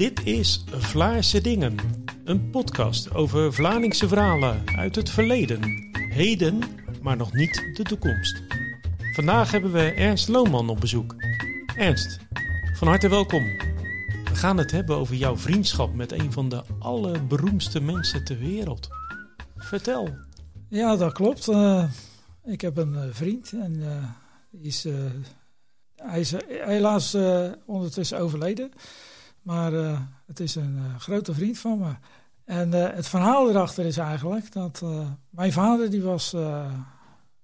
Dit is Vlaarse Dingen, een podcast over Vlaamse verhalen uit het verleden, heden, maar nog niet de toekomst. Vandaag hebben we Ernst Lohman op bezoek. Ernst, van harte welkom. We gaan het hebben over jouw vriendschap met een van de allerberoemdste mensen ter wereld. Vertel. Ja, dat klopt. Uh, ik heb een uh, vriend en uh, is, hij is helaas ondertussen overleden. Maar het is een grote vriend van me. En het verhaal erachter is eigenlijk dat mijn vader die was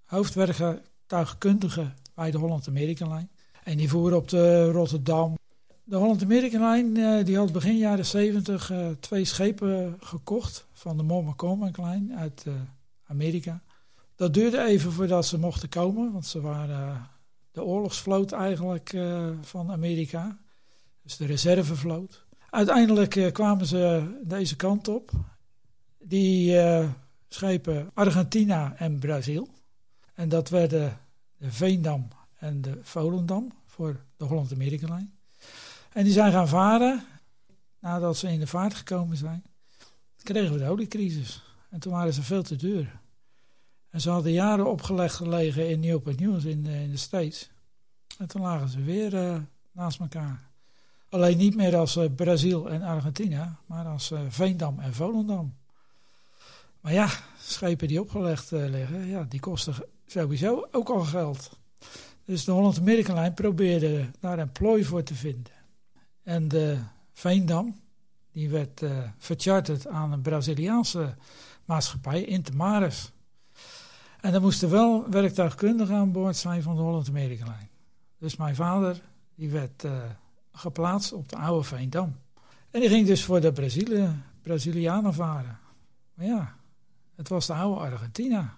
hoofdwerktuigkundige bij de Holland-Amerika-lijn. En die voer op de Rotterdam. De Holland-Amerika-lijn die had begin jaren 70 twee schepen gekocht van de Moore Line uit Amerika. Dat duurde even voordat ze mochten komen, want ze waren de oorlogsvloot eigenlijk van Amerika. Dus de reservevloot. Uiteindelijk uh, kwamen ze deze kant op. Die uh, schepen Argentina en Brazil. En dat werden de Veendam en de Volendam voor de Holland-Amerika-lijn. En die zijn gaan varen. Nadat ze in de vaart gekomen zijn, kregen we de oliecrisis. En toen waren ze veel te duur. En ze hadden jaren opgelegd gelegen in Newport News in, in de States. En toen lagen ze weer uh, naast elkaar. Alleen niet meer als uh, Brazil en Argentina, maar als uh, Veendam en Volendam. Maar ja, schepen die opgelegd liggen, ja, die kosten sowieso ook al geld. Dus de Holland-Amerika-lijn probeerde daar een plooi voor te vinden. En de Veendam, die werd vercharterd aan een Braziliaanse maatschappij, Intermaris. En er moesten wel werktuigkundigen aan boord zijn van de Holland-Amerika-lijn. Dus mijn vader die werd uh, geplaatst op de oude Veendam. En die ging dus voor de Brazili Brazilianen varen. Maar ja, het was de oude Argentina.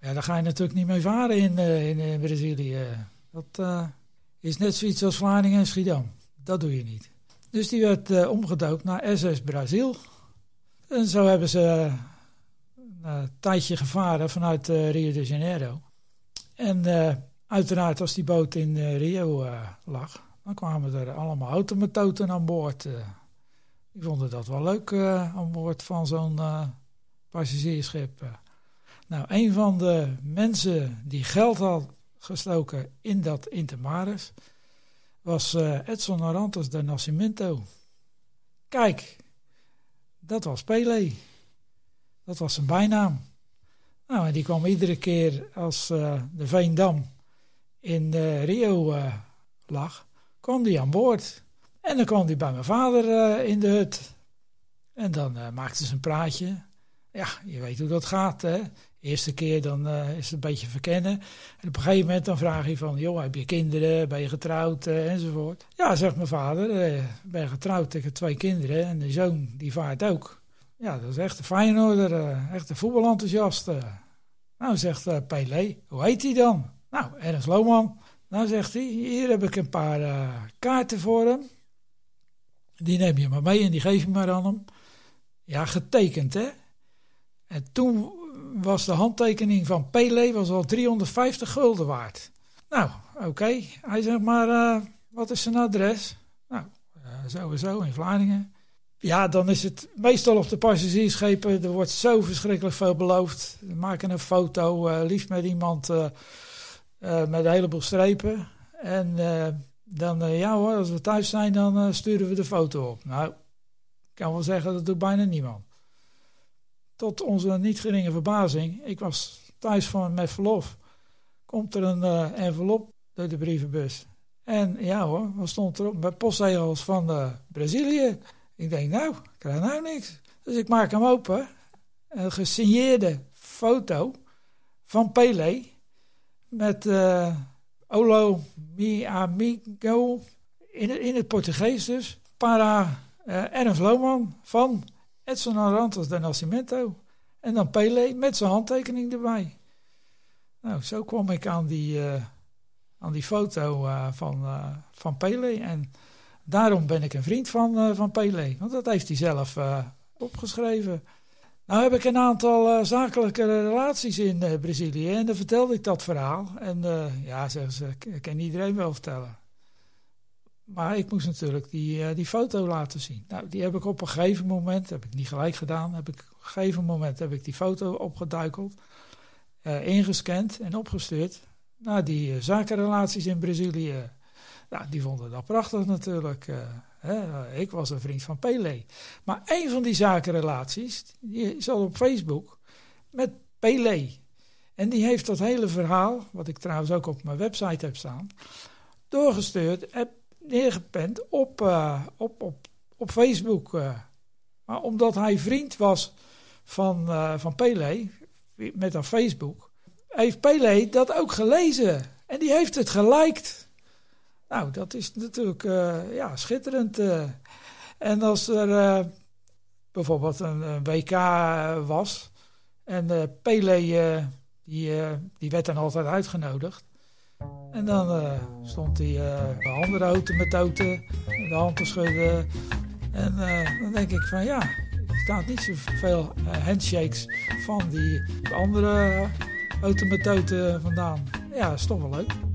Ja, daar ga je natuurlijk niet mee varen in, uh, in, in, Brazilië. Dat uh, is net zoiets als Vlaardingen en Schiedam. Dat doe je niet. Dus die werd omgedoopt naar SS Brazil. En zo hebben ze een eh, tijdje gevaren vanuit uh, Rio de Janeiro. En uh, uiteraard als die boot in Rio lag, dan kwamen er allemaal automatoten aan boord. die vonden dat wel leuk aan boord van zo'n passagiersschip. Nou, een van de mensen die geld had gestoken in dat Intermaris was Edson Arantes de Nascimento. Kijk, dat was Pele. Dat was zijn bijnaam. Nou, en die kwam iedere keer als de Veendam in uh, Rio lag, kwam die aan boord. En dan kwam hij bij mijn vader in de hut. En dan maakte ze een praatje. Ja, je weet hoe dat gaat, hè. Eerste keer dan is het een beetje verkennen. En op een gegeven moment dan vraag je van... joh, heb je kinderen? Ben je getrouwd? enzovoort. Ja, zegt mijn vader. ben je getrouwd? Ik heb twee kinderen. En de zoon, die vaart ook. Ja, dat is echt een Feyenoorder, uh, echt een voetbalenthousiast. Nou, zegt uh, Pele, hoe heet hij dan? Nou, Ernst Lohman. Nou, zegt hij, hier heb ik een paar uh, kaarten voor hem. Die neem je maar mee en die geef je maar aan hem. Ja, getekend, hè? En toen was de handtekening van Pele was al 350 gulden waard. Nou, oké. Hij zegt maar, wat is zijn adres? Nou, sowieso in Vlaardingen. Ja, dan is het meestal op de passagiersschepen. Er wordt zo verschrikkelijk veel beloofd. We maken een foto, uh, liefst met iemand met een heleboel strepen. En dan, ja hoor, als we thuis zijn, dan sturen we de foto op. Nou, ik kan wel zeggen, dat doet bijna niemand. Tot onze niet geringe verbazing, ik was thuis van, met verlof. Komt er een envelop door de brievenbus. En ja hoor, wat stond erop? Met postzegels van Brazilië. Ik denk, nou, ik krijg nou niks. Dus ik maak hem open. Een gesigneerde foto van Pele. Met uh, Olo mi amigo. In in het Portugees dus. Para uh, Ernst van Edson Arantes de Nascimento. En dan Pele met zijn handtekening erbij. Nou, zo kwam ik aan die, uh, aan die foto van, van Pele. En Daarom ben ik een vriend van, van Pelé. Want dat heeft hij zelf opgeschreven. Nou heb ik een aantal uh, zakelijke relaties in Brazilië. En dan vertelde ik dat verhaal. En ja, zeggen ze, ik kan iedereen wel vertellen. Maar ik moest natuurlijk die, die foto laten zien. Nou, die heb ik op een gegeven moment, heb ik niet gelijk gedaan, heb ik op een gegeven moment heb ik die foto opgeduikeld, ingescand en opgestuurd naar die zakenrelaties in Brazilië. Nou, die vonden dat prachtig natuurlijk. Ik was een vriend van Pele. Maar een van die zakenrelaties, die zat op Facebook met Pele. En die heeft dat hele verhaal, wat ik trouwens ook op mijn website heb staan, doorgestuurd, heb neergepend op, uh, op, op, op Facebook. Uh. Maar omdat hij vriend was van, uh, van Pele, met haar Facebook, heeft Pele dat ook gelezen. En die heeft het geliked. Nou, dat is natuurlijk ja, schitterend. en als er bijvoorbeeld een, WK was en Pele die, die werd dan altijd uitgenodigd. En dan stond hij uh, andere automethoden de hand te schudden. En dan denk ik van ja, er staat niet zoveel handshakes van die andere automethoden vandaan. Ja, is toch wel leuk.